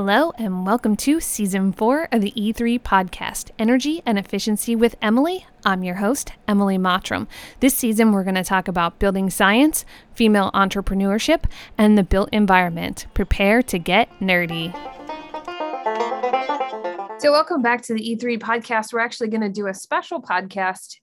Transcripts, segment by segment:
Hello, and welcome to season four of the E3 podcast, Energy and Efficiency with Emily. I'm your host, Emily Mottram. This season, we're going to talk about building science, female entrepreneurship, and the built environment. Prepare to get nerdy. So, welcome back to the E3 podcast. We're actually going to do a special podcast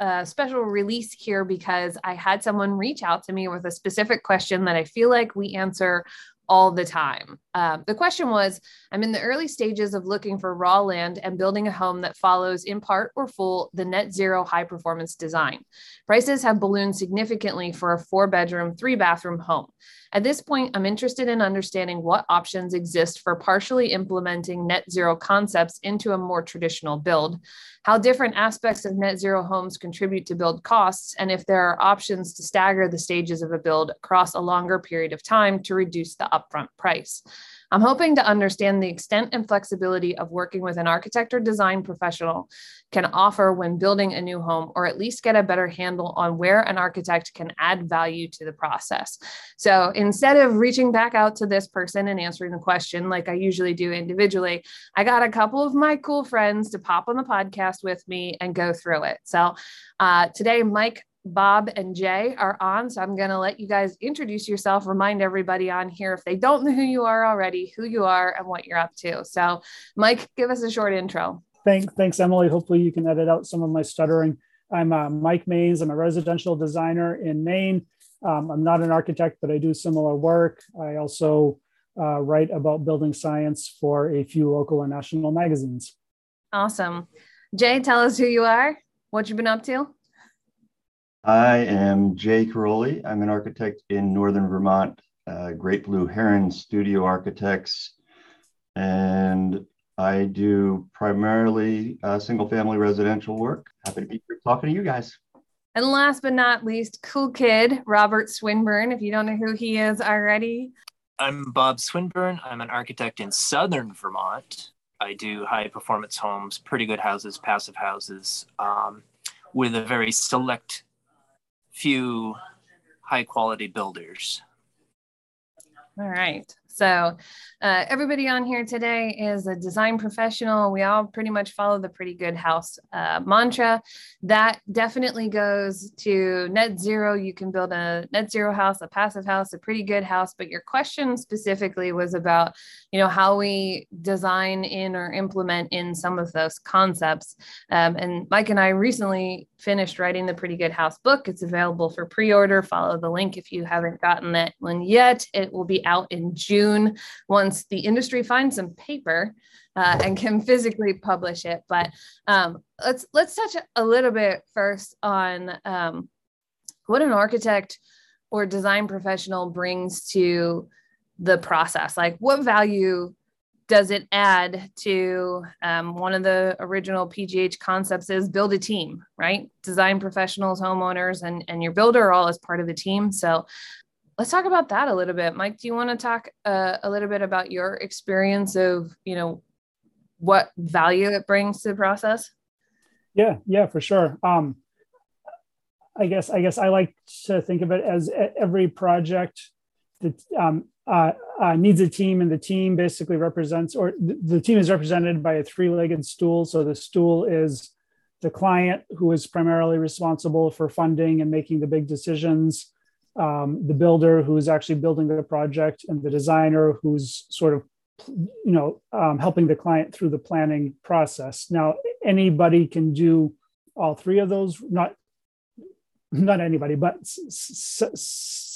a special release here because I had someone reach out to me with a specific question that I feel like we answer all the time. Um, the question was I'm in the early stages of looking for raw land and building a home that follows, in part or full, the net zero high performance design. Prices have ballooned significantly for a four bedroom, three bathroom home. At this point, I'm interested in understanding what options exist for partially implementing net zero concepts into a more traditional build, how different aspects of net zero homes contribute to build costs, and if there are options to stagger the stages of a build across a longer period of time to reduce the upfront price. I'm hoping to understand the extent and flexibility of working with an architect or design professional can offer when building a new home, or at least get a better handle on where an architect can add value to the process. So instead of reaching back out to this person and answering the question like I usually do individually, I got a couple of my cool friends to pop on the podcast with me and go through it. So uh, today, Mike Bob and Jay are on. So I'm going to let you guys introduce yourself, remind everybody on here, if they don't know who you are already, who you are and what you're up to. So, Mike, give us a short intro. Thanks, thanks, Emily. Hopefully, you can edit out some of my stuttering. I'm uh, Mike Maines. I'm a residential designer in Maine. Um, I'm not an architect, but I do similar work. I also uh, write about building science for a few local and national magazines. Awesome. Jay, tell us who you are, what you've been up to. I am Jay Caroli. I'm an architect in Northern Vermont, uh, Great Blue Heron Studio Architects, and I do primarily uh, single family residential work. Happy to be here talking to you guys. And last but not least, cool kid, Robert Swinburne. If you don't know who he is already, I'm Bob Swinburne. I'm an architect in Southern Vermont. I do high performance homes, pretty good houses, passive houses, um, with a very select few high quality builders. All right. So, uh, everybody on here today is a design professional. We all pretty much follow the pretty good house uh, mantra. That definitely goes to net zero. You can build a net zero house, a passive house, a pretty good house. But your question specifically was about, you know, how we design in or implement in some of those concepts. Um, and Mike and I recently finished writing the Pretty Good House book. It's available for pre order. Follow the link if you haven't gotten that one yet. It will be out in June once the industry finds some paper. Uh, and can physically publish it, but um, let's let's touch a little bit first on um, what an architect or design professional brings to the process. Like, what value does it add to um, one of the original PGH concepts is build a team, right? Design professionals, homeowners, and, and your builder are all as part of the team. So let's talk about that a little bit. Mike, do you want to talk uh, a little bit about your experience of, you know, what value it brings to the process? Yeah, yeah, for sure. Um, I guess I guess I like to think of it as every project that um, uh, uh, needs a team, and the team basically represents, or th- the team is represented by a three-legged stool. So the stool is the client who is primarily responsible for funding and making the big decisions, um, the builder who is actually building the project, and the designer who's sort of you know um, helping the client through the planning process. Now anybody can do all three of those. Not not anybody, but s- s-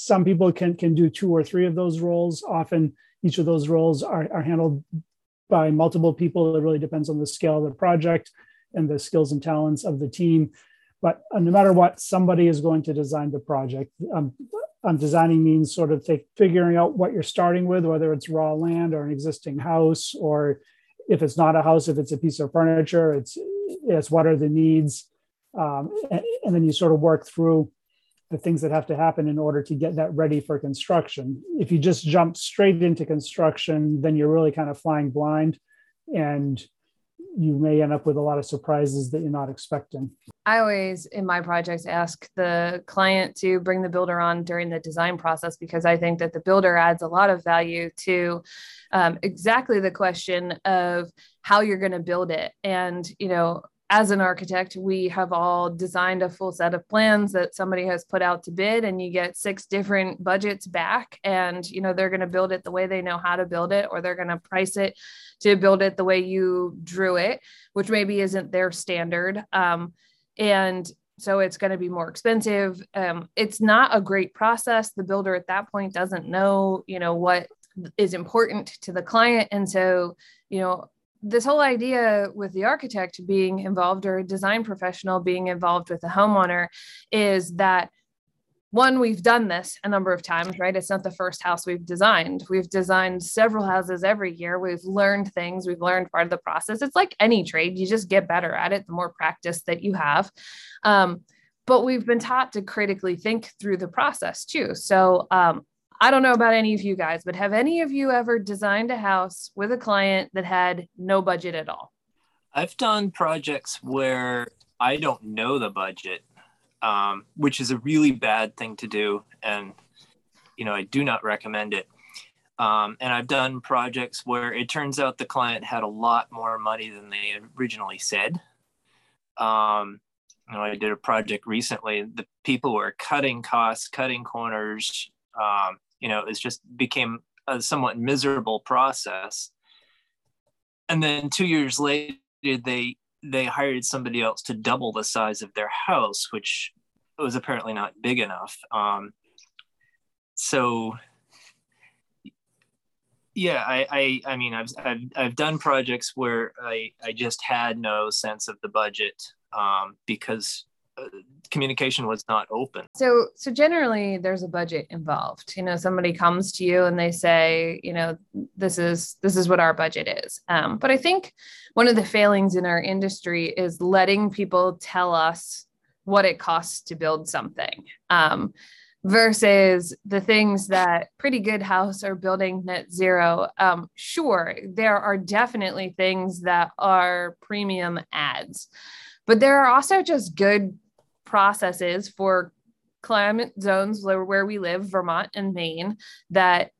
some people can can do two or three of those roles. Often, each of those roles are, are handled by multiple people. It really depends on the scale of the project and the skills and talents of the team. But uh, no matter what, somebody is going to design the project. Um, um, designing means sort of take, figuring out what you're starting with, whether it's raw land or an existing house, or if it's not a house, if it's a piece of furniture, it's it's what are the needs, um, and, and then you sort of work through the things that have to happen in order to get that ready for construction. If you just jump straight into construction, then you're really kind of flying blind and you may end up with a lot of surprises that you're not expecting. I always, in my projects, ask the client to bring the builder on during the design process because I think that the builder adds a lot of value to um, exactly the question of how you're going to build it. And, you know, as an architect, we have all designed a full set of plans that somebody has put out to bid, and you get six different budgets back. And you know they're going to build it the way they know how to build it, or they're going to price it to build it the way you drew it, which maybe isn't their standard. Um, and so it's going to be more expensive. Um, it's not a great process. The builder at that point doesn't know, you know, what is important to the client, and so you know this whole idea with the architect being involved or a design professional being involved with the homeowner is that one we've done this a number of times right? It's not the first house we've designed. We've designed several houses every year. We've learned things. We've learned part of the process. It's like any trade. You just get better at it the more practice that you have. Um, but we've been taught to critically think through the process too. So um, I don't know about any of you guys, but have any of you ever designed a house with a client that had no budget at all? I've done projects where I don't know the budget, um, which is a really bad thing to do. And, you know, I do not recommend it. Um, and I've done projects where it turns out the client had a lot more money than they originally said. Um, you know, I did a project recently. The people were cutting costs, cutting corners, um, you know it just became a somewhat miserable process. And then two years later they they hired somebody else to double the size of their house which was apparently not big enough. Um, so yeah I, I i mean I've, I've i've done projects where i i just had no sense of the budget um, because communication was not open. So so generally there's a budget involved. You know somebody comes to you and they say you know this is this is what our budget is. Um, but i think one of the failings in our industry is letting people tell us what it costs to build something um, versus the things that pretty good house are building net zero. Um, sure there are definitely things that are premium ads but there are also just good processes for climate zones where, we live, Vermont and Maine, that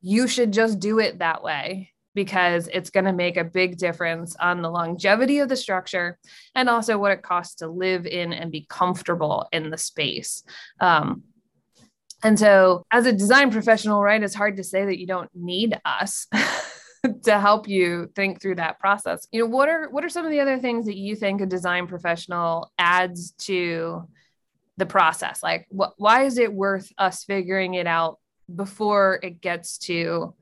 you should just do it that way because it's going to make a big difference on the longevity of the structure and also what it costs to live in and be comfortable in the space. Um, and so, as a design professional, right, it's hard to say that you don't need us. to help you think through that process. You know, what are what are some of the other things that you think a design professional adds to the process? Like why is it worth us figuring it out before it gets to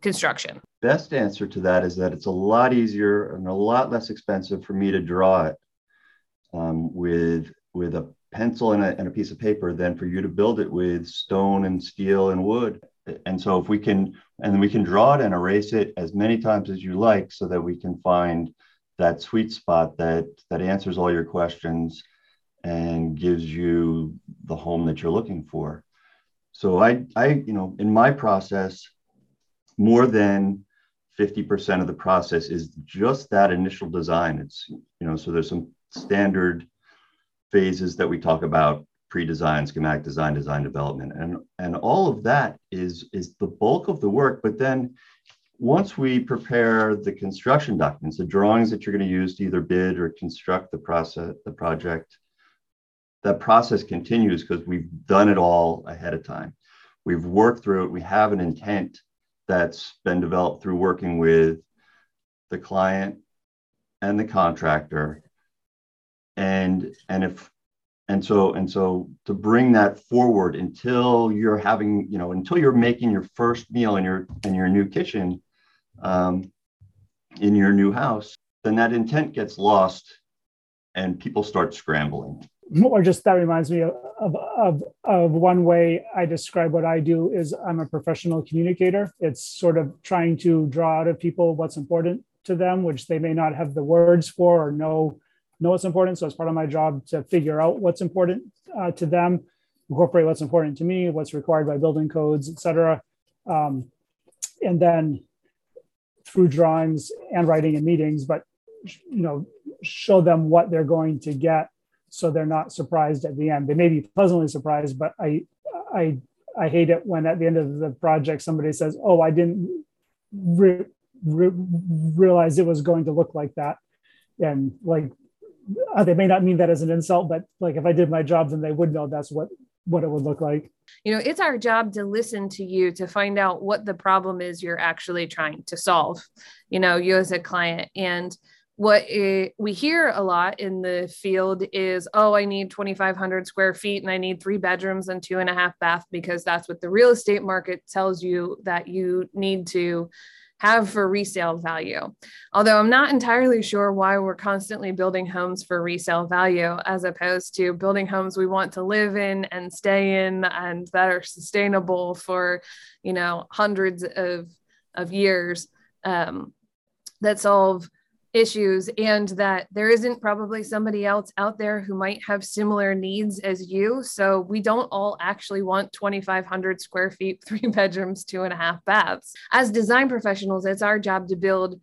construction? Best answer to that is that it's a lot easier and a lot less expensive for me to draw it um, with with a pencil and a, and a piece of paper than for you to build it with stone and steel and wood and so if we can and we can draw it and erase it as many times as you like so that we can find that sweet spot that that answers all your questions and gives you the home that you're looking for. So i i you know in my process more than 50% of the process is just that initial design. It's you know so there's some standard phases that we talk about pre-design, schematic design, design development, and and all of that is is the bulk of the work. But then once we prepare the construction documents, the drawings that you're going to use to either bid or construct the process, the project, that process continues because we've done it all ahead of time. We've worked through it. We have an intent that's been developed through working with the client and the contractor. And and if and so and so to bring that forward until you're having you know until you're making your first meal in your in your new kitchen um, in your new house then that intent gets lost and people start scrambling. Or just that reminds me of, of, of one way i describe what i do is i'm a professional communicator. It's sort of trying to draw out of people what's important to them which they may not have the words for or know know what's important. So it's part of my job to figure out what's important uh, to them, incorporate what's important to me, what's required by building codes, et cetera. Um, and then through drawings and writing and meetings, but you know show them what they're going to get so they're not surprised at the end they may be pleasantly surprised but i i i hate it when at the end of the project somebody says oh i didn't re- re- realize it was going to look like that and like uh, they may not mean that as an insult but like if i did my job then they would know that's what what it would look like. You know it's our job to listen to you to find out what the problem is you're actually trying to solve you know you as a client. And what it, we hear a lot in the field is oh i need 2500 square feet and i need three bedrooms and two and a half bath because that's what the real estate market tells you that you need to have for resale value. Although I'm not entirely sure why we're constantly building homes for resale value as opposed to building homes we want to live in and stay in and that are sustainable for, you know, hundreds of, of years um, that solve issues and that there isn't probably somebody else out there who might have similar needs as you. So we don't all actually want 2,500 square feet, three bedrooms, two and a half baths. As design professionals, it's our job to build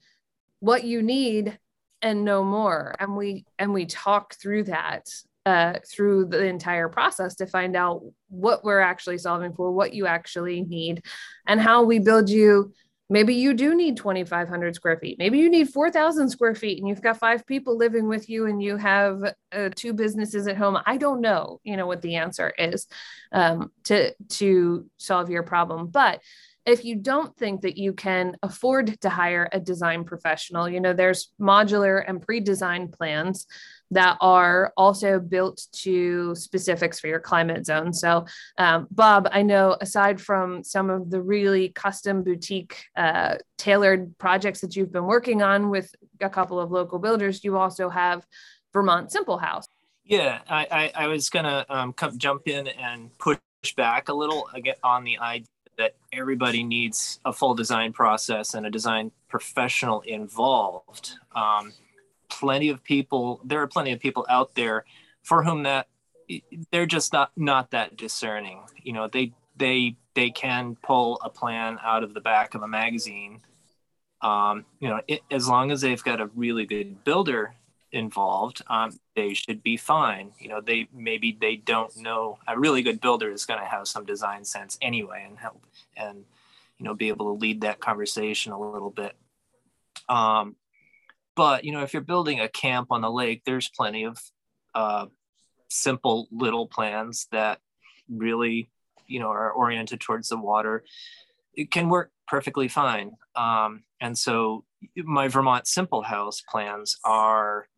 what you need and no more. And we and we talk through that uh, through the entire process to find out what we're actually solving for, what you actually need, and how we build you Maybe you do need 2,500 square feet. Maybe you need 4,000 square feet and you've got five people living with you and you have uh, two businesses at home. I don't know, you know, what the answer is um, to, to solve your problem. But if you don't think that you can afford to hire a design professional, you know, there's modular and pre designed plans that are also built to specifics for your climate zone. So, um, Bob, I know aside from some of the really custom boutique uh, tailored projects that you've been working on with a couple of local builders, you also have Vermont Simple House. Yeah, I, I, I was going to um, come jump in and push back a little again on the idea that everybody needs a full design process and a design professional involved. Um, plenty of people there are plenty of people out there for whom that they're just not not that discerning. You know they they they can pull a plan out of the back of a magazine. Um, you know it, as long as they've got a really good builder involved um, they should be fine. You know they maybe they don't know a really good builder is going to have some design sense anyway and help and you know be able to lead that conversation a little bit. Um, but you know, if you're building a camp on the lake, there's plenty of uh, simple little plans that really, you know, are oriented towards the water. It can work perfectly fine. Um, and so my Vermont Simple House plans are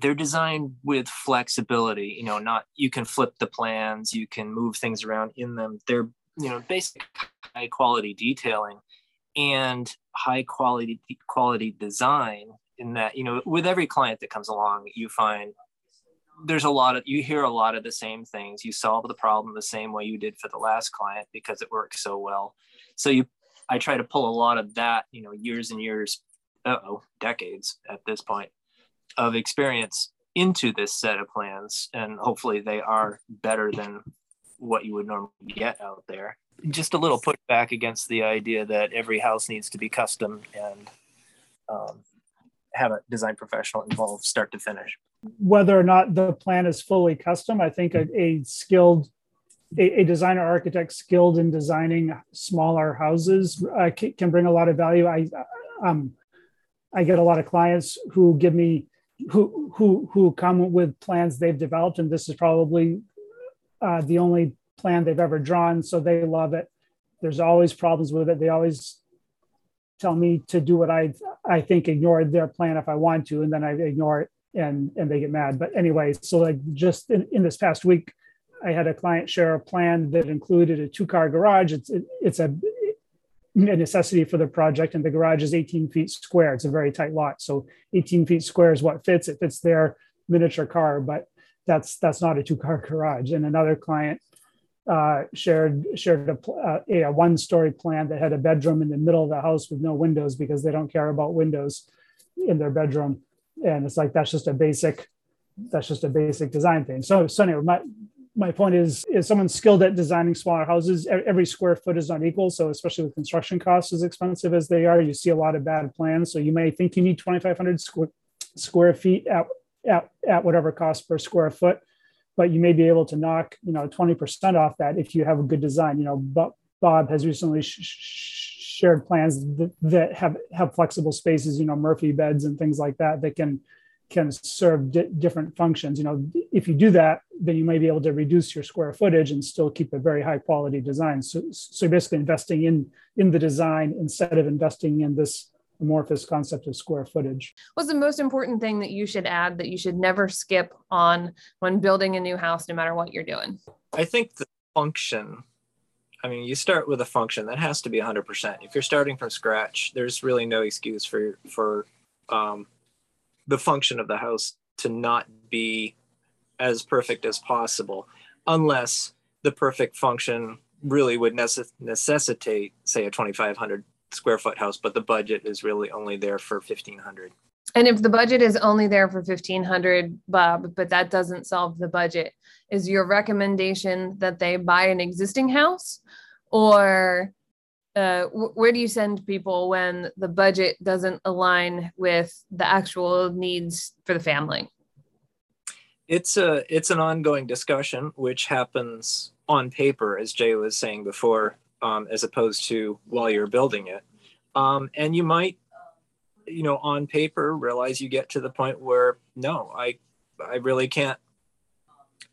they're designed with flexibility you know not you can flip the plans you can move things around in them they're you know basic high quality detailing and high quality quality design in that you know with every client that comes along you find there's a lot of you hear a lot of the same things. You solve the problem the same way you did for the last client because it works so well. So you i try to pull a lot of that you know years and years oh decades at this point of experience into this set of plans. And hopefully they are better than what you would normally get out there. Just a little pushback against the idea that every house needs to be custom and um, have a design professional involved start to finish. Whether or not the plan is fully custom, I think a, a skilled a, a, designer architect skilled in designing smaller houses uh, can, can, bring a lot of value. I um, I get a lot of clients who give me who who who come with plans they've developed, and this is probably uh, the only plan they've ever drawn, so they love it. There's always problems with it. They always tell me to do what I I think ignore their plan if I want to, and then I ignore it and and they get mad. But anyway, so like just in, in this past week, I had a client share a plan that included a two car garage. It's it, it's a, a necessity for the project, and the garage is 18 feet square. It's a very tight lot, so 18 feet square is what fits. It fits their miniature car, but that's that's not a two car garage. And another client uh, shared shared a, uh, a one story plan that had a bedroom in the middle of the house with no windows because they don't care about windows in their bedroom, and it's like that's just a basic that's just a basic design thing. So so anyway, my my point is is someone skilled at designing smaller houses every square foot is not equal so especially with construction costs as expensive as they are you see a lot of bad plans so you may think you need 2500 square square feet at, at, at whatever cost per square foot. But you may be able to knock, you know, 20% off that if you have a good design. You know, Bob has recently sh- shared plans that, that, have have flexible spaces, you know, Murphy beds and things like that that can can serve di- different functions. You know, if you do that, then you may be able to reduce your square footage and still keep a very high quality design. So, so basically investing in in the design instead of investing in this amorphous concept of square footage. What's the most important thing that you should add that you should never skip on when building a new house, no matter what you're doing? I think the function. I mean, you start with a function that has to be 100%. If you're starting from scratch, there's really no excuse for for um, the function of the house to not be as perfect as possible, unless the perfect function really would necess- necessitate, say, a 2,500 square foot house, but the budget is really only there for 1,500. And if the budget is only there for 1500 Bob, but that doesn't solve the budget, is your recommendation that they buy an existing house or uh, where do you send people when the budget doesn't align with the actual needs for the family? It's a it's an ongoing discussion which happens on paper, as Jay was saying before, um, as opposed to while you're building it. Um, and you might, you know, on paper realize you get to the point where no, I I really can't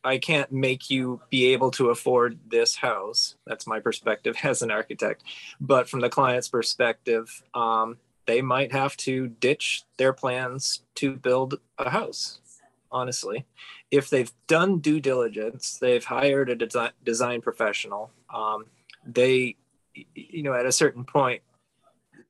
I can't make you be able to afford this house. That's my perspective as an architect. But from the client's perspective, um, they might have to ditch their plans to build a house. Honestly, if they've done due diligence, they've hired a design, design professional. Um, they, you know, at a certain point,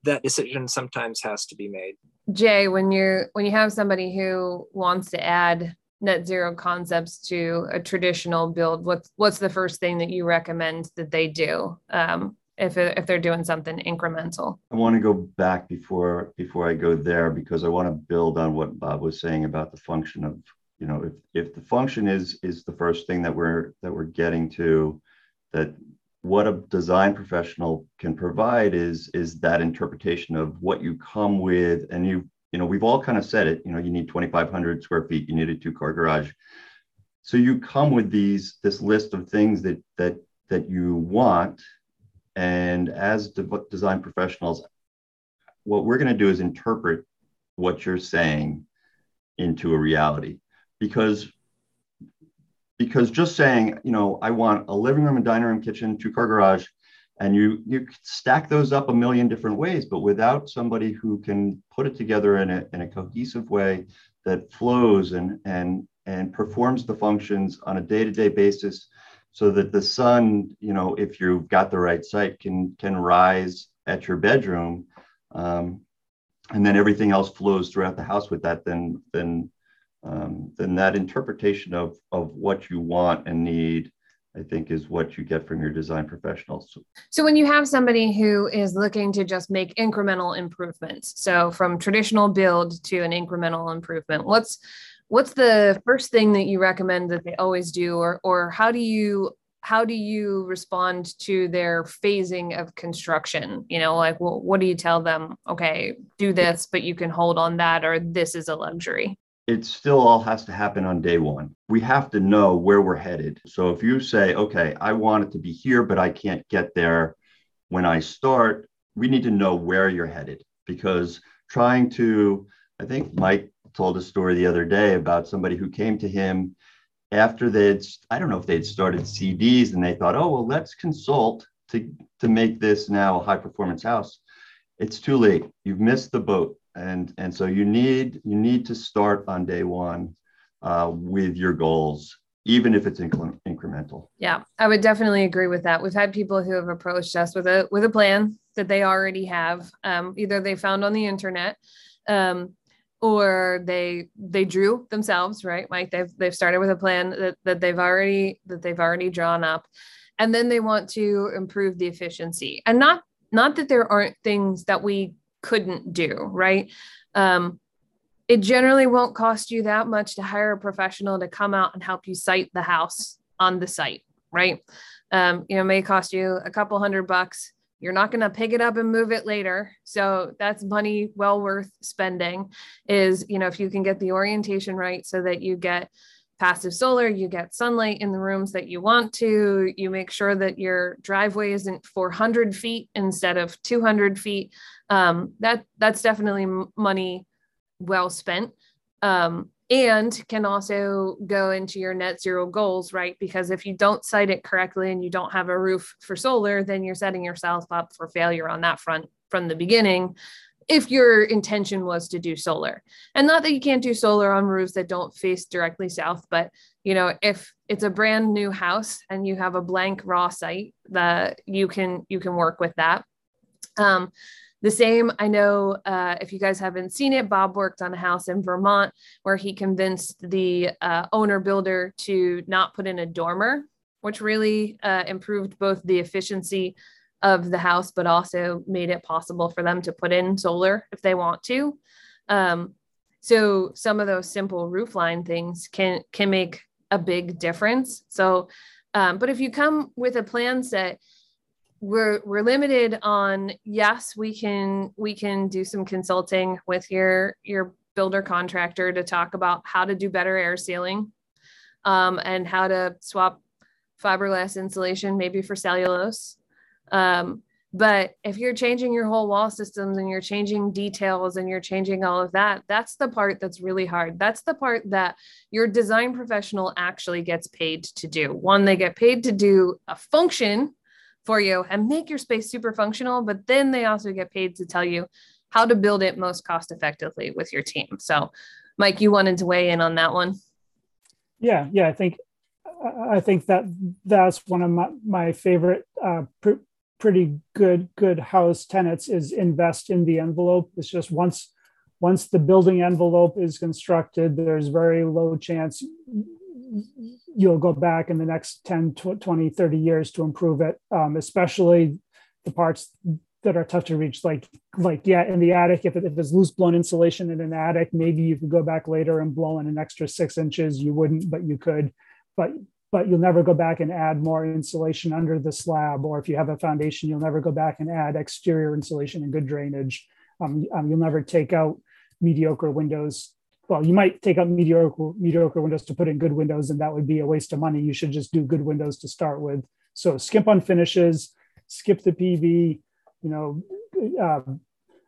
that decision sometimes has to be made. Jay, when you're when you have somebody who wants to add net zero concepts to a traditional build, what's what's the first thing that you recommend that they do um, if if they're doing something incremental? I want to go back before before I go there because I want to build on what Bob was saying about the function of you know if if the function is is the first thing that we're that we're getting to that what a design professional can provide is is that interpretation of what you come with and you you know, we've all kind of said it, you know, you need 2,500 square feet, you need a two car garage. So you come with these, this list of things that, that, that you want. And as de- design professionals, what we're going to do is interpret what you're saying into a reality because because just saying you know i want a living room and dining room kitchen two car garage and you you stack those up a million different ways but without somebody who can put it together in a, in a cohesive way that flows and and and performs the functions on a day-to-day basis so that the sun you know if you've got the right site can can rise at your bedroom um, and then everything else flows throughout the house with that then then um, then that interpretation of of what you want and need I think is what you get from your design professionals. So when you have somebody who is looking to just make incremental improvements, so from traditional build to an incremental improvement, what's what's the first thing that you recommend that they always do or or how do you how do you respond to their phasing of construction you know like well, what do you tell them okay do this but you can hold on that or this is a luxury it still all has to happen on day one. We have to know where we're headed. So if you say, okay, I want it to be here, but I can't get there when I start, we need to know where you're headed because trying to, I think Mike told a story the other day about somebody who came to him after they'd, I don't know if they'd started CDs and they thought, oh, well, let's consult to, to make this now a high performance house. It's too late. You've missed the boat and and so you need you need to start on day one uh, with your goals even if it's incre- incremental. Yeah i would definitely agree with that. We've had people who have approached us with a with a plan that they already have um, either they found on the internet um, or they they drew themselves right? Like they've they've started with a plan that, that they've already that they've already drawn up. And then they want to improve the efficiency. And not not that there aren't things that we couldn't do, right? Um, it generally won't cost you that much to hire a professional to come out and help you site the house on the site, right? Um, you know, may cost you a couple hundred bucks you're not going to pick it up and move it later so that's money well worth spending is you know if you can get the orientation right so that you get passive solar you get sunlight in the rooms that you want to. You make sure that your driveway isn't 400 feet instead of 200 feet. Um, that that's definitely money well spent. Um, and can also go into your net zero goals, right? Because if you don't site it correctly and you don't have a roof for solar, then you're setting yourself up for failure on that front from the beginning if your intention was to do solar. And not that you can't do solar on roofs that don't face directly south, but you know, if it's a brand new house and you have a blank raw site, that you can you can work with that. Um, the same, I know uh, if you guys haven't seen it, Bob worked on a house in Vermont where he convinced the uh, owner builder to not put in a dormer, which really uh, improved both the efficiency of the house, but also made it possible for them to put in solar if they want to. Um, so some of those simple roofline things can can make a big difference. So, um, but if you come with a plan set we're we're limited on yes we can we can do some consulting with your your builder contractor to talk about how to do better air sealing um, and how to swap fiberglass insulation maybe for cellulose um, but if you're changing your whole wall systems and you're changing details and you're changing all of that that's the part that's really hard that's the part that your design professional actually gets paid to do one they get paid to do a function for you and make your space super functional. But then they also get paid to tell you how to build it most cost effectively with your team. So, Mike, you wanted to weigh in on that one. Yeah, yeah, I think I think that that's one of my, my favorite uh, pretty good good house tenets is invest in the envelope. It's just once once the building envelope is constructed, there's very low chance you'll go back in the next 10 20 30 years to improve it um, especially the parts that are tough to reach like like yeah in the attic if, it, if it's loose blown insulation in an attic maybe you could go back later and blow in an extra six inches you wouldn't but you could but but you'll never go back and add more insulation under the slab or if you have a foundation you'll never go back and add exterior insulation and good drainage um, um, you'll never take out mediocre windows well, you might take out mediocre mediocre windows to put in good windows, and that would be a waste of money. You should just do good windows to start with. So skip on finishes, skip the PV, you know, uh,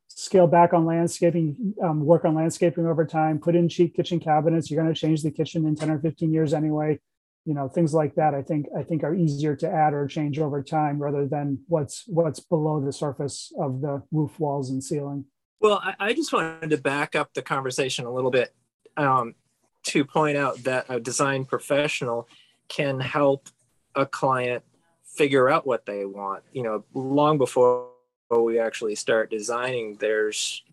scale back on landscaping, um, work on landscaping over time, put in cheap kitchen cabinets. You're going to change the kitchen in 10 or 15 years anyway. You know, things like that. I think I think are easier to add or change over time rather than what's what's below the surface of the roof walls and ceiling. Well, I, I just wanted to back up the conversation a little bit um, to point out that a design professional can help a client figure out what they want. You know, long before we actually start designing, there's,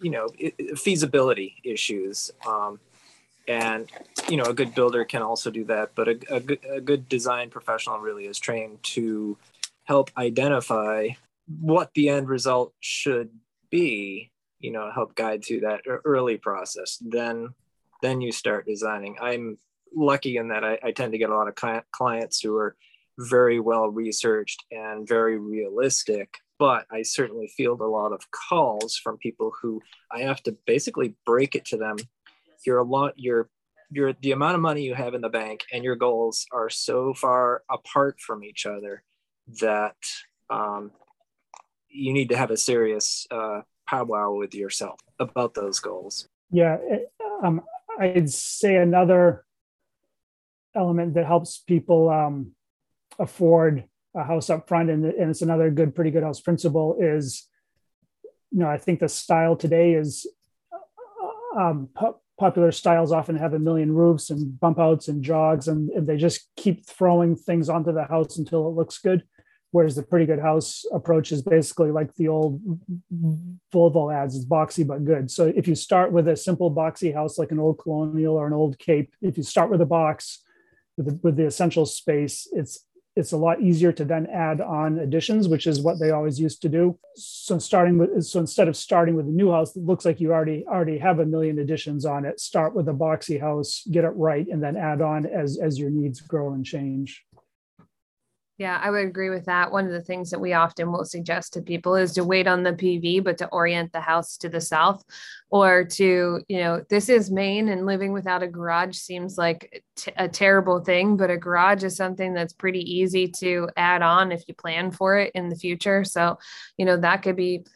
you know, feasibility issues. Um, and you know a good builder can also do that but a, a, good, a good design professional really is trained to help identify what the end result should be you know help guide through that early process. Then then you start designing. I'm lucky in that i, I tend to get a lot of clients who are very well researched and very realistic but i certainly field a lot of calls from people who i have to basically break it to them you're a lot you're your the amount of money you have in the bank and your goals are so far apart from each other that um, you need to have a serious uh, powwow with yourself about those goals. Yeah, um, I'd say another element that helps people um, afford a house up front, and, and it's another good, pretty good house principle is, you know, I think the style today is uh, um, popular styles often have a million roofs and bump outs and jogs, and, and they just keep throwing things onto the house until it looks good whereas the pretty good house approach is basically like the old Volvo ads, it's boxy but good. So if you start with a simple boxy house like an old colonial or an old cape, if you start with a box with the, with the essential space, it's it's a lot easier to then add on additions, which is what they always used to do. So starting with so instead of starting with a new house that looks like you already already have a million additions on it, start with a boxy house, get it right, and then add on as as your needs grow and change. Yeah, I would agree with that. One of the things that we often will suggest to people is to wait on the PV, but to orient the house to the south or to, you know, this is Maine and living without a garage seems like t- a terrible thing, but a garage is something that's pretty easy to add on if you plan for it in the future. So, you know, that could be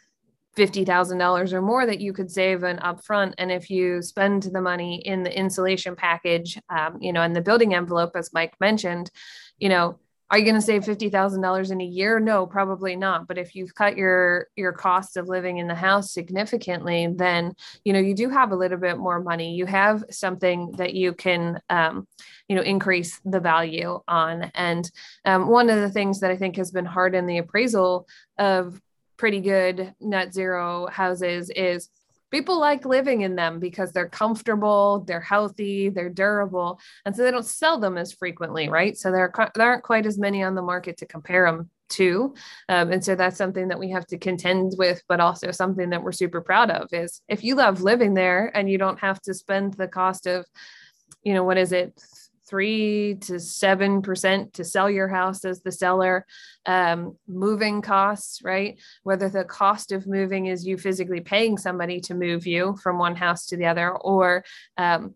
$50,000 or more that you could save an upfront. And if you spend the money in the insulation package, um, you know, and the building envelope, as Mike mentioned, you know, are you going to save $50,000 in a year? No, probably not. But if you've cut your your cost of living in the house significantly, then you know you do have a little bit more money. You have something that you can um, you know increase the value on. And um, one of the things that I think has been hard in the appraisal of pretty good net zero houses is people like living in them because they're comfortable, they're healthy, they're durable, and so they don't sell them as frequently, right? So there, there aren't quite as many on the market to compare them to, um, and so that's something that we have to contend with, but also something that we're super proud of is if you love living there and you don't have to spend the cost of, you know, what is it, three to seven percent to sell your house as the seller. Um, moving costs right? Whether the cost of moving is you physically paying somebody to move you from one house to the other or um,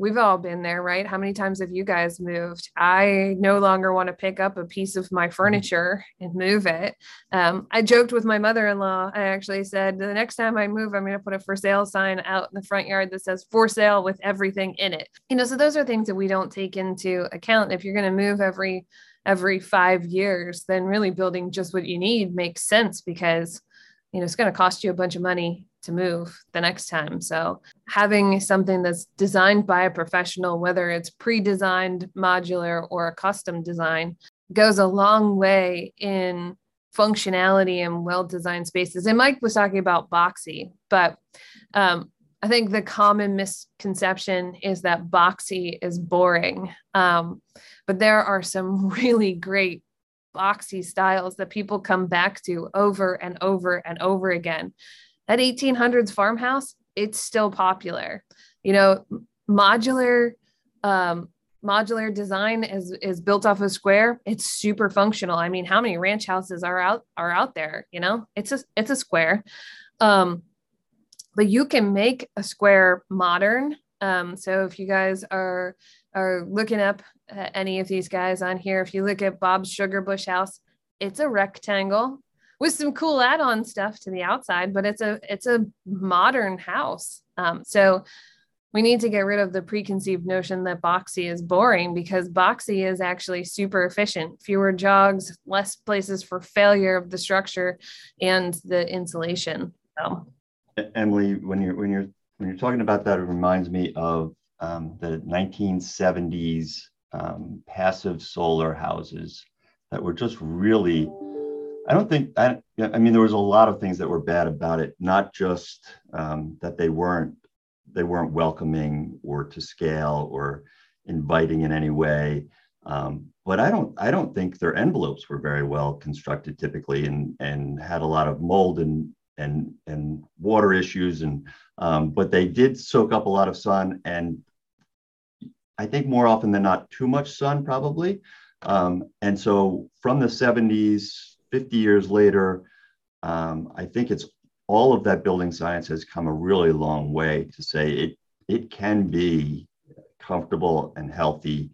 we've all been there, right? How many times have you guys moved? I no longer want to pick up a piece of my mm-hmm. furniture and move it. Um, I joked with my mother in law. I actually said, the next time I move, I'm going to put a for sale sign out in the front yard that says for sale with everything in it. You know, so those are things that we don't take into account. If you're going to move every every five years, then really building just what you need makes sense because you know it's going to cost you a bunch of money to move the next time. So, having something that's designed by a professional, whether it's pre designed, modular, or a custom design, goes a long way in functionality and well designed spaces. And Mike was talking about boxy, but um, I think the common misconception is that boxy is boring. Um, but there are some really great boxy styles that people come back to over and over and over again that 1800s farmhouse, it's still popular. You know, modular um, modular design is is built off a square. It's super functional. I mean, how many ranch houses are out are out there? You know, it's a it's a square. Um, but you can make a square modern. Um, so if you guys are are looking up any of these guys on here, if you look at Bob's Sugar Bush House, it's a rectangle with some cool add-on stuff to the outside, but it's a it's a modern house. Um, so we need to get rid of the preconceived notion that boxy is boring because boxy is actually super efficient. Fewer jogs, less places for failure of the structure and the insulation. So. Emily, when you're when you're when you're talking about that, it reminds me of um, the 1970s um, passive solar houses that were just really I don't think I, I mean there was a lot of things that were bad about it, not just um, that they weren't they weren't welcoming or to scale or inviting in any way. Um, but I don't I don't think their envelopes were very well constructed typically and and had a lot of mold and and and water issues and um, but they did soak up a lot of sun and I think more often than not too much sun probably. Um, and so from the 70s 50 years later, um, I think it's all of that building science has come a really long way to say it it can be comfortable and healthy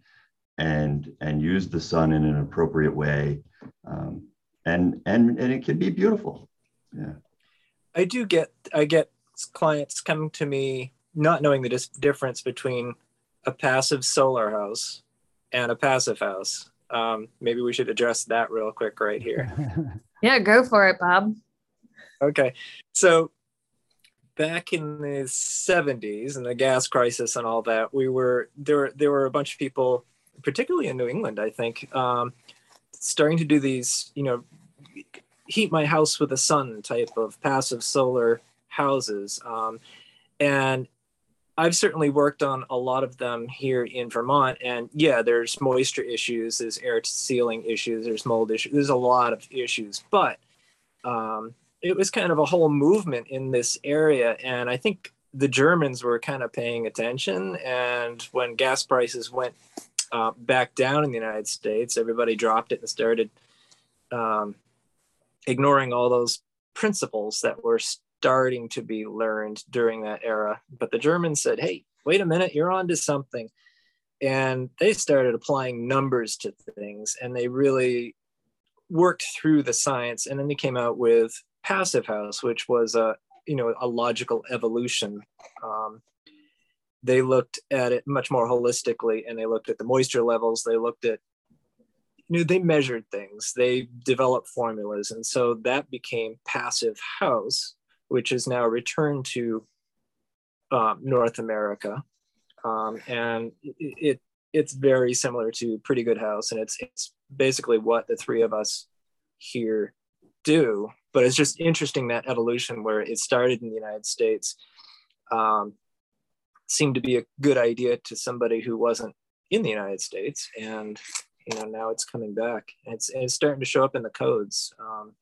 and and use the sun in an appropriate way um, and and and it can be beautiful. Yeah. I do get i get clients coming to me not knowing the difference between a passive solar house and a passive house um, maybe we should address that real quick right here. yeah, go for it, Bob. Okay. So back in the 70s and the gas crisis and all that, we were there there were a bunch of people, particularly in New England, I think, um, starting to do these, you know, heat my house with the sun type of passive solar houses. Um, and I've certainly worked on a lot of them here in Vermont, and yeah, there's moisture issues, there's air sealing issues, there's mold issues, there's a lot of issues, but um, it was kind of a whole movement in this area, and I think the Germans were kind of paying attention, and when gas prices went Uh, back down in the United States, everybody dropped it and started um, ignoring all those principles that were starting to be learned during that era. But the Germans said, hey, wait a minute, you're on to something. And they started applying numbers to things and they really worked through the science. And then they came out with Passive House, which was a, you know, a logical evolution. Um, they looked at it much more holistically and they looked at the moisture levels. They looked at you know, they measured things, they developed formulas. And so that became Passive House, which is now returned to um, North America. Um, and it, it's very similar to Pretty Good House. And it's, it's basically what the three of us here do. But it's just interesting that evolution where it started in the United States um, seemed to be a good idea to somebody who wasn't in the United States. And you know now it's coming back it's, it's starting to show up in the codes um,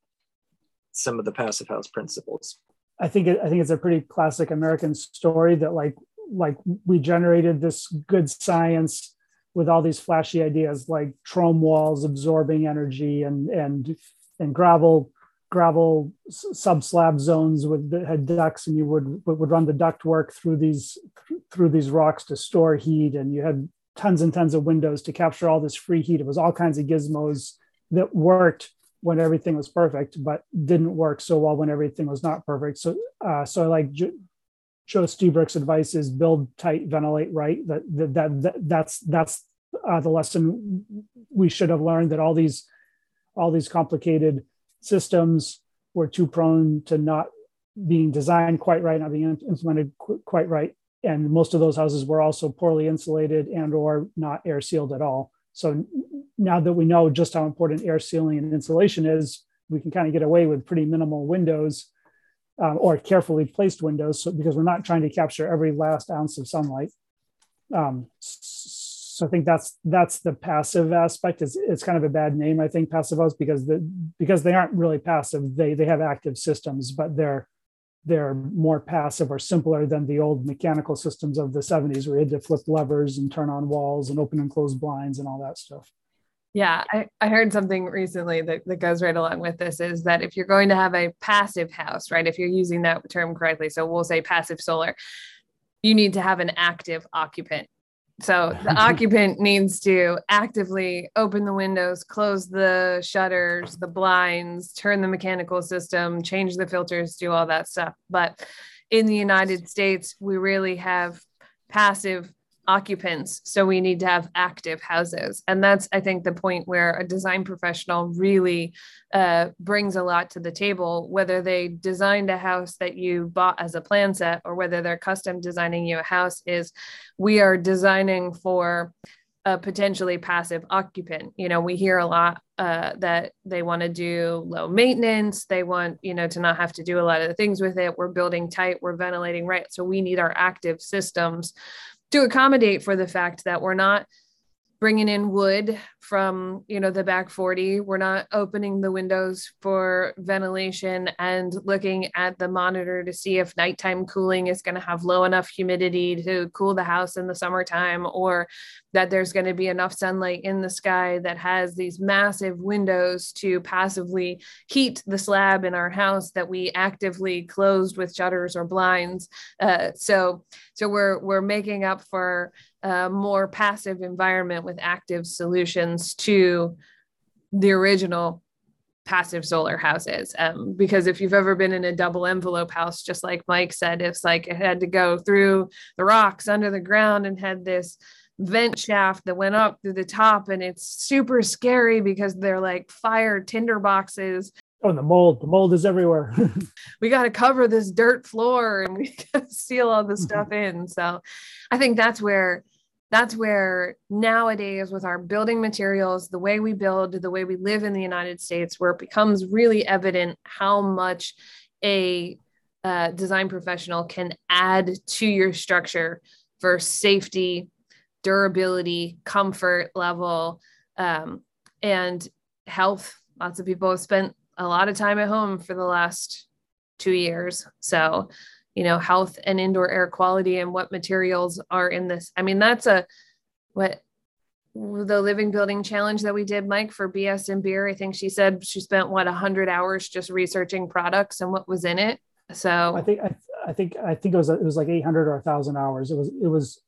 some of the passive house principles i think it, i think it's a pretty classic american story that like like we generated this good science with all these flashy ideas like Trombe walls absorbing energy and and and gravel gravel sub slab zones with that had ducts and you would would run the duct work through these through these rocks to store heat and you had tons and tons of windows to capture all this free heat. It was all kinds of gizmos that worked when everything was perfect, but didn't work so well when everything was not perfect. So, uh, so I like Joe Lstiburek's advice is build tight, ventilate right. That that, that, that that's that's uh, the lesson we should have learned. That all these all these complicated systems were too prone to not being designed quite right, not being implemented qu- quite right, and most of those houses were also poorly insulated and or not air sealed at all so now that we know just how important air sealing and insulation is we can kind of get away with pretty minimal windows um, or carefully placed windows so, because we're not trying to capture every last ounce of sunlight um, so I think that's that's the passive aspect. It's, it's kind of a bad name, I think, passive house because the because they aren't really passive. They they have active systems, but they're they're more passive or simpler than the old mechanical systems of the 70s where you had to flip levers and turn on walls and open and close blinds and all that stuff. Yeah, I, I heard something recently that, that goes right along with this is that if you're going to have a passive house, right, if you're using that term correctly, so we'll say passive solar, you need to have an active occupant so the occupant needs to actively open the windows, close the shutters, the blinds, turn the mechanical system, change the filters, do all that stuff. But in the United States, we really have passive occupants. So we need to have active houses. And that's, I think, the point where a design professional really uh, brings a lot to the table, whether they designed a house that you bought as a plan set or whether they're custom designing you a house, is we are designing for a potentially passive occupant. You know, we hear a lot uh, that they want to do low maintenance. They want, you know, to not have to do a lot of the things with it. We're building tight, we're ventilating right. So we need our active systems to accommodate for the fact that we're not bringing in wood from you know the back 40 we're not opening the windows for ventilation and looking at the monitor to see if nighttime cooling is going to have low enough humidity to cool the house in the summertime or that there's going to be enough sunlight in the sky that has these massive windows to passively heat the slab in our house that we actively closed with shutters or blinds. Uh, so so we're we're making up for a more passive environment with active solutions to the original passive solar houses. Um, because if you've ever been in a double envelope house, just like Mike said, it's like it had to go through the rocks under the ground and had this vent shaft that went up through the top and it's super scary because they're like fire tinder boxes Oh, and the mold. The mold is everywhere. we got to cover this dirt floor and we got to seal all the stuff in. So I think that's where that's where nowadays with our building materials the way we build the way we live in the united states where it becomes really evident how much a uh, design professional can add to your structure for safety durability comfort level um, and health. Lots of people have spent a lot of time at home for the last two years. So you know health and indoor air quality and what materials are in this. I mean that's a what the living building challenge that we did mike for bs and beer i think she said she spent what 100 hours just researching products and what was in it. So i think i, I think i think it was it was like 800 or 1000 hours. It was it was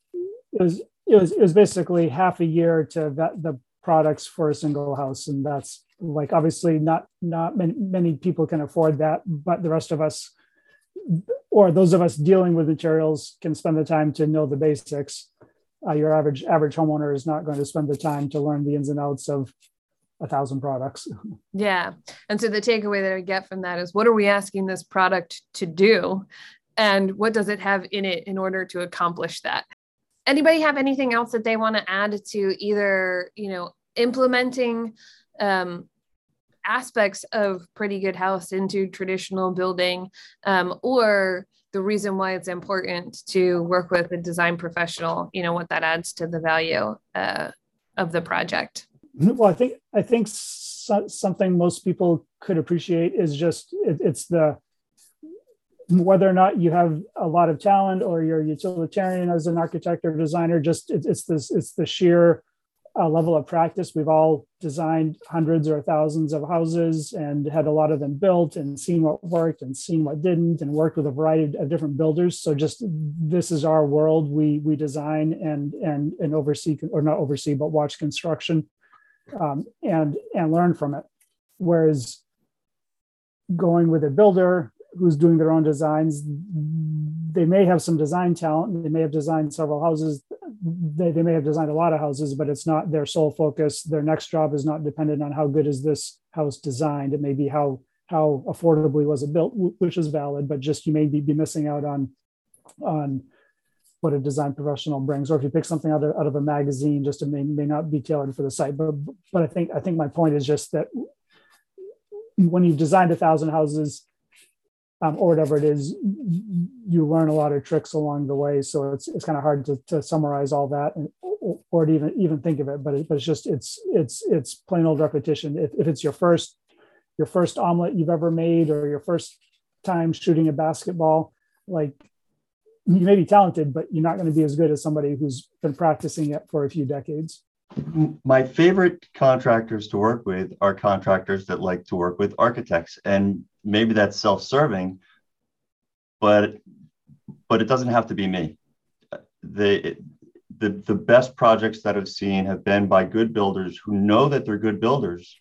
it was it was it was basically half a year to vet the products for a single house. And that's like obviously not not many, many people can afford that but the rest of us or those of us dealing with materials can spend the time to know the basics uh, your average average homeowner is not going to spend the time to learn the ins and outs of a thousand products. Yeah. And so the takeaway that I get from that is what are we asking this product to do? And what does it have in it in order to accomplish that? Anybody have anything else that they want to add to either, you know, implementing um, aspects of pretty good house into traditional building um, or the reason why it's important to work with a design professional you know what that adds to the value uh, of the project. Well i think i think so, something most people could appreciate is just it, it's the whether or not you have a lot of talent or you're utilitarian as an architect or designer just it, it's this it's the sheer uh, level of practice. We've all designed hundreds or thousands of houses and had a lot of them built and seen what worked and seen what didn't and worked with a variety of different builders. So just this is our world. We we design and and and oversee or not oversee but watch construction um, and and learn from it. Whereas going with a builder who's doing their own designs, they may have some design talent. They may have designed several houses they, they may have designed a lot of houses, but it's not their sole focus. Their next job is not dependent on how good is this house designed. It may be how how affordably was it built, which is valid, but just you may be, be missing out on on what a design professional brings. Or if you pick something out of, out of a magazine, just it may, may not be tailored for the site. But but I think I think my point is just that when you've designed a thousand houses, um, or whatever it is, you learn a lot of tricks along the way. So it's it's kind of hard to, to summarize all that and, or, or to even even think of it. But it, but it's just it's it's it's plain old repetition. If, if it's your first your first omelet you've ever made or your first time shooting a basketball, like you may be talented, but you're not going to be as good as somebody who's been practicing it for a few decades. My favorite contractors to work with are contractors that like to work with architects. And maybe that's self-serving, but but it doesn't have to be me. The the the best projects that I've seen have been by good builders who know that they're good builders,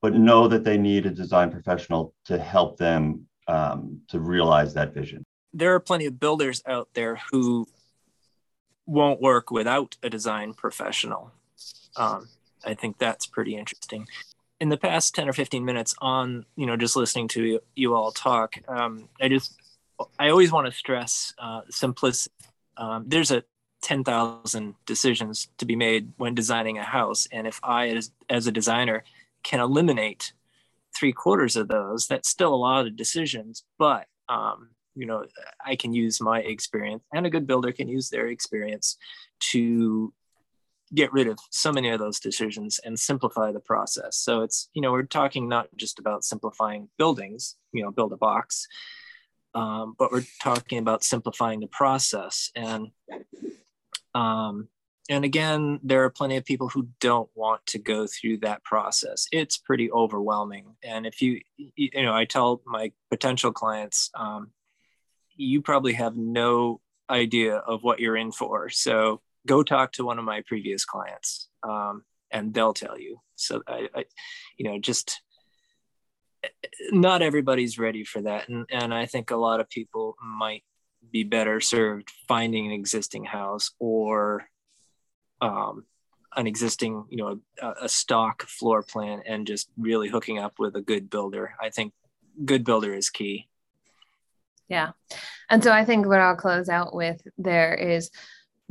but know that they need a design professional to help them um, to realize that vision. There are plenty of builders out there who won't work without a design professional. Um, I think that's pretty interesting. In the past 10 or 15 minutes on you know just listening to you, all talk um, i just i always want to stress uh, simplicity. Um, there's a 10,000 decisions to be made when designing a house and if i as, as a designer can eliminate three quarters of those that's still a lot of decisions but um, you know i can use my experience and a good builder can use their experience to get rid of so many of those decisions and simplify the process. So it's, you know, we're talking not just about simplifying buildings, you know, build a box, um, but we're talking about simplifying the process. And, um, and again, there are plenty of people who don't want to go through that process. It's pretty overwhelming. And if you, you know, I tell my potential clients, um, you probably have no idea of what you're in for. So go talk to one of my previous clients um, and they'll tell you. So I, I, you know just not everybody's ready for that. And, and i think a lot of people might be better served finding an existing house or um, an existing you know a, a stock floor plan and just really hooking up with a good builder. I think good builder is key. Yeah. And so i think what i'll close out with there is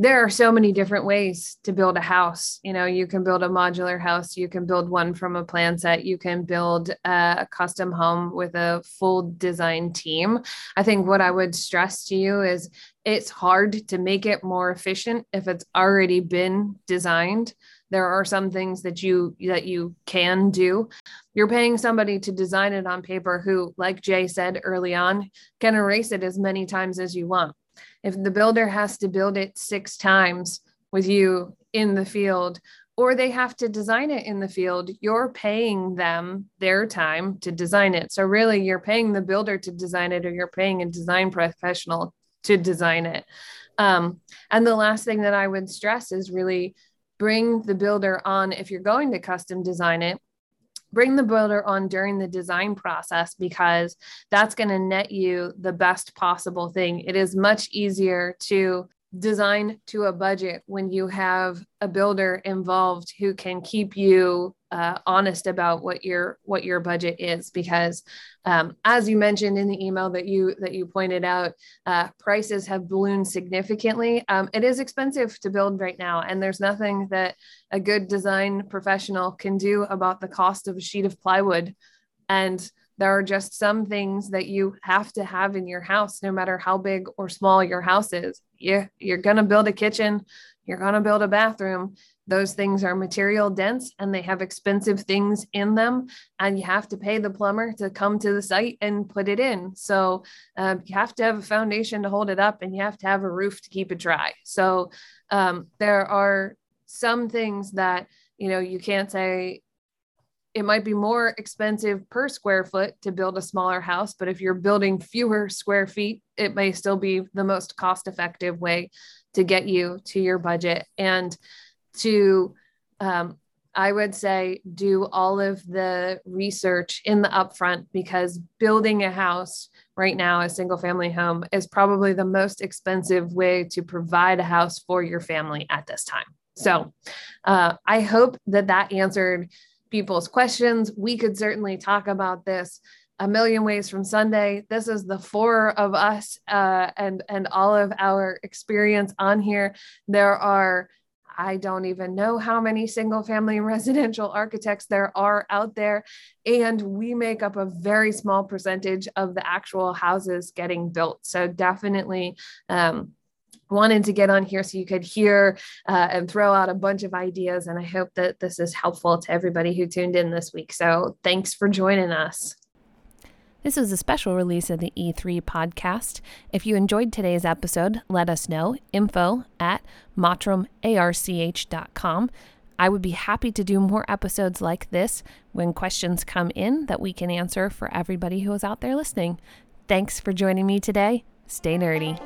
there are so many different ways to build a house. You know, you can build a modular house, you can build one from a plan set, you can build a custom home with a full design team. I think what I would stress to you is it's hard to make it more efficient if it's already been designed. There are some things that you that you can do. You're paying somebody to design it on paper who, like Jay said early on, can erase it as many times as you want if the builder has to build it six times with you in the field or they have to design it in the field, you're paying them their time to design it. So, really, you're paying the builder to design it, or you're paying a design professional to design it. Um, and the last thing that I would stress is really bring the builder on if you're going to custom design it bring the builder on during the design process because that's going to net you the best possible thing. It is much easier to design to a budget when you have a builder involved who can keep you uh, honest about what your what your budget is because um, as you mentioned in the email that you that you pointed out uh, prices have ballooned significantly. Um, it is expensive to build right now and there's nothing that a good design professional can do about the cost of a sheet of plywood. And there are just some things that you have to have in your house no matter how big or small your house is. You, you're going to build a kitchen you're going to build a bathroom. Those things are material dense and they have expensive things in them and you have to pay the plumber to come to the site and put it in. So um, you have to have a foundation to hold it up and you have to have a roof to keep it dry. So um, there are some things that you know you can't say it might be more expensive per square foot to build a smaller house, but if you're building fewer square feet, it may still be the most cost effective way to get you to your budget. And to, um, I would say, do all of the research in the upfront because building a house right now, a single family home, is probably the most expensive way to provide a house for your family at this time. So uh, I hope that that answered people's questions. We could certainly talk about this a million ways from Sunday. This is the four of us uh, and and all of our experience on here. There are I don't even know how many single family residential architects there are out there. And we make up a very small percentage of the actual houses getting built. So, definitely um, wanted to get on here so you could hear uh, and throw out a bunch of ideas. And I hope that this is helpful to everybody who tuned in this week. So thanks for joining us. This was a special release of the E3 podcast. If you enjoyed today's episode, let us know. Info at mottrumarch.com. I would be happy to do more episodes like this when questions come in that we can answer for everybody who is out there listening. Thanks for joining me today. Stay nerdy.